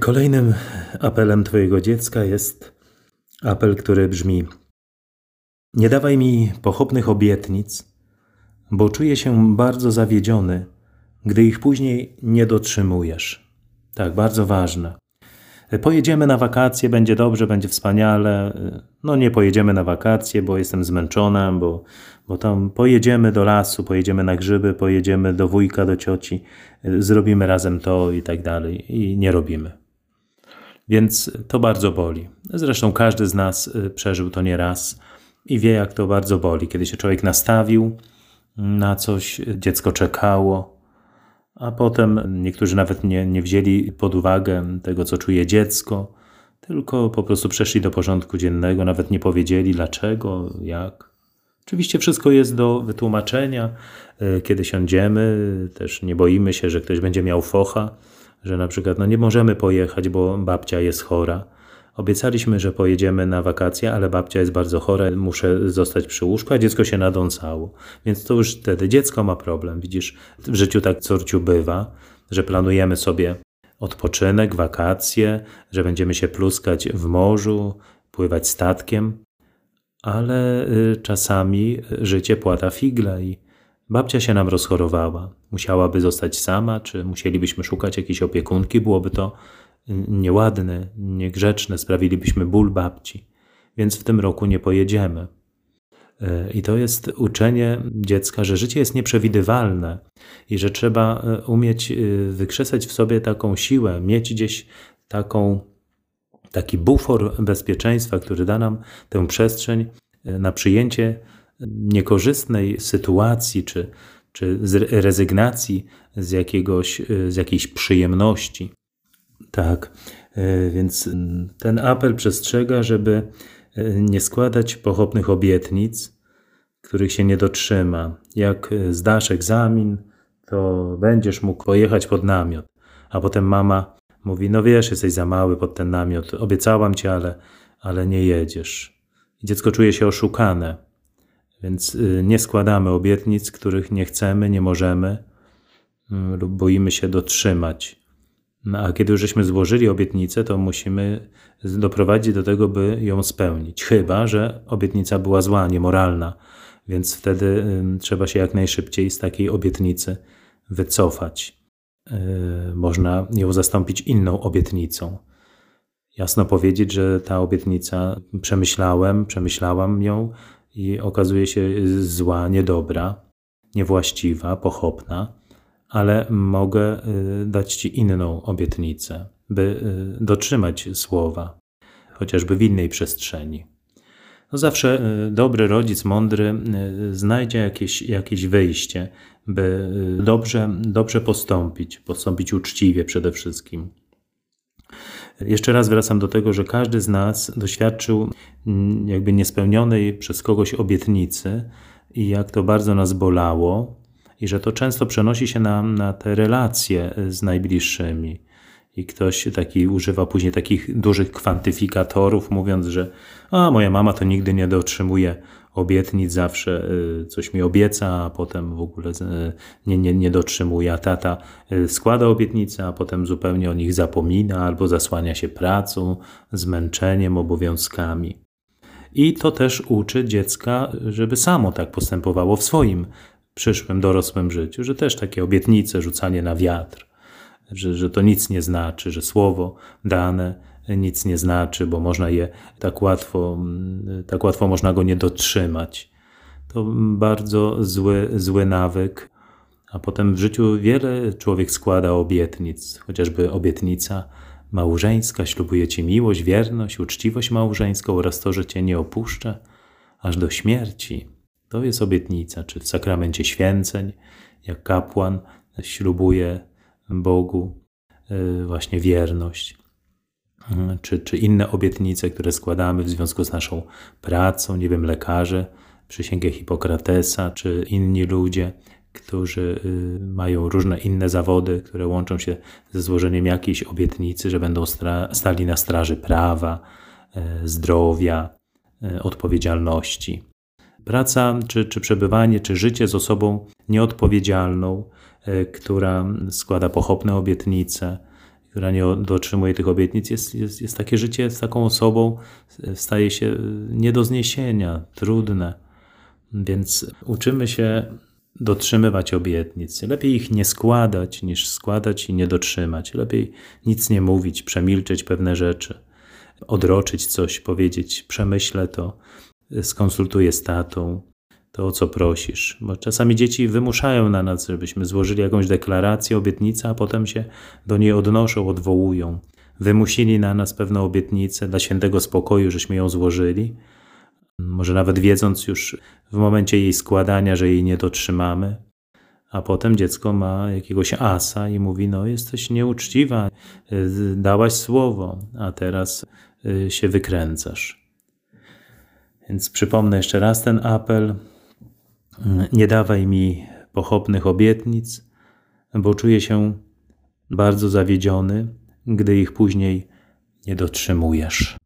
Kolejnym apelem Twojego dziecka jest apel, który brzmi: Nie dawaj mi pochopnych obietnic, bo czuję się bardzo zawiedziony, gdy ich później nie dotrzymujesz. Tak, bardzo ważne. Pojedziemy na wakacje, będzie dobrze, będzie wspaniale. No nie pojedziemy na wakacje, bo jestem zmęczona, bo, bo tam pojedziemy do lasu, pojedziemy na grzyby, pojedziemy do wujka, do cioci, zrobimy razem to i tak dalej. I nie robimy. Więc to bardzo boli. Zresztą każdy z nas y, przeżył to nieraz i wie, jak to bardzo boli, kiedy się człowiek nastawił na coś, dziecko czekało, a potem niektórzy nawet nie, nie wzięli pod uwagę tego, co czuje dziecko, tylko po prostu przeszli do porządku dziennego, nawet nie powiedzieli dlaczego, jak. Oczywiście wszystko jest do wytłumaczenia, e, kiedy siądziemy, też nie boimy się, że ktoś będzie miał focha, że na przykład no nie możemy pojechać, bo babcia jest chora Obiecaliśmy, że pojedziemy na wakacje, ale babcia jest bardzo chora, muszę zostać przy łóżku, a dziecko się nadącało. Więc to już wtedy dziecko ma problem. Widzisz, w życiu tak córciu bywa, że planujemy sobie odpoczynek, wakacje, że będziemy się pluskać w morzu, pływać statkiem, ale y, czasami życie płata figle i babcia się nam rozchorowała. Musiałaby zostać sama, czy musielibyśmy szukać jakiejś opiekunki, byłoby to nieładne, niegrzeczne, sprawilibyśmy ból babci, więc w tym roku nie pojedziemy. E, I to jest uczenie dziecka, że życie jest nieprzewidywalne i że trzeba e, umieć e, wykrzesać w sobie taką siłę, mieć gdzieś taką, taki bufor bezpieczeństwa, który da nam tę przestrzeń na przyjęcie niekorzystnej sytuacji czy, czy rezygnacji z, jakiegoś, z jakiejś przyjemności. Tak, e, więc ten apel przestrzega, żeby e, nie składać pochopnych obietnic, których się nie dotrzyma. Jak e, zdasz egzamin, to będziesz mógł pojechać pod namiot. A potem mama mówi: No wiesz, jesteś za mały pod ten namiot, obiecałam ci, ale, ale nie jedziesz. I dziecko czuje się oszukane. Więc nie składamy obietnic, których nie chcemy, nie możemy mm, lub boimy się dotrzymać. No, a kiedy już żeśmy złożyli obietnicę, to musimy doprowadzić do tego, by ją spełnić. Chyba, że obietnica była zła, niemoralna, więc wtedy trzeba się jak najszybciej z takiej obietnicy wycofać. Yy, można ją zastąpić inną obietnicą. Jasno powiedzieć, że ta obietnica przemyślałem, przemyślałam ją i okazuje się zła, niedobra, niewłaściwa, pochopna ale mogę y, dać Ci inną obietnicę, by y, dotrzymać słowa, chociażby w innej przestrzeni. No zawsze y, dobry rodzic, mądry, znajdzie jakieś, jakieś wyjście, by dobrze, dobrze postąpić, postąpić uczciwie przede wszystkim. Jeszcze raz wracam do tego, że każdy z nas doświadczył mm, jakby niespełnionej przez kogoś obietnicy i jak to bardzo nas bolało, i że to często przenosi się na, na te relacje z najbliższymi. I ktoś taki używa później takich dużych kwantyfikatorów, mówiąc, że a moja mama to nigdy nie dotrzymuje obietnic, zawsze y, coś mi obieca, a potem w ogóle y, nie, nie, nie dotrzymuje. A tata składa obietnice, a potem zupełnie o nich zapomina albo zasłania się pracą, zmęczeniem, obowiązkami. I to też uczy dziecka, żeby samo tak postępowało w swoim przyszłym, dorosłym życiu, że też takie obietnice, rzucanie na wiatr, że, że to nic nie znaczy, że słowo dane nic nie znaczy, bo można je tak łatwo, tak łatwo można go nie dotrzymać. To bardzo zły, zły nawyk. A potem w życiu wiele człowiek składa obietnic, chociażby obietnica małżeńska, ślubuje ci miłość, wierność, uczciwość małżeńską oraz to, że cię nie opuszczę aż do śmierci. To jest obietnica, czy w sakramencie święceń, jak kapłan ślubuje Bogu y, właśnie wierność, y, czy, czy inne obietnice, które składamy w związku z naszą pracą, nie wiem, lekarze, przysięgę Hipokratesa, czy inni ludzie, którzy y, mają różne inne zawody, które łączą się ze złożeniem jakiejś obietnicy, że będą stali na straży prawa, zdrowia, odpowiedzialności. Praca, czy, czy przebywanie, czy życie z osobą nieodpowiedzialną, e, która składa pochopne obietnice, która nie dotrzymuje tych obietnic, jest, jest, jest takie życie z taką osobą, staje się nie do zniesienia, trudne. Więc uczymy się dotrzymywać obietnic. Lepiej ich nie składać, niż składać i nie dotrzymać. Lepiej nic nie mówić, przemilczeć pewne rzeczy, odroczyć coś, powiedzieć, przemyślę to, skonsultuję z tatą, to o co prosisz. Bo czasami dzieci wymuszają na nas, żebyśmy złożyli jakąś deklarację, obietnicę, a potem się do niej odnoszą, odwołują. Wymusili na nas pewną obietnicę dla świętego spokoju, żeśmy ją złożyli, może nawet wiedząc już w momencie jej składania, że jej nie dotrzymamy, a potem dziecko ma jakiegoś asa i mówi: No, jesteś nieuczciwa, dałaś słowo, a teraz y, się wykręcasz. Więc przypomnę jeszcze raz ten apel: Nie dawaj mi pochopnych obietnic, bo czuję się bardzo zawiedziony, gdy ich później nie dotrzymujesz.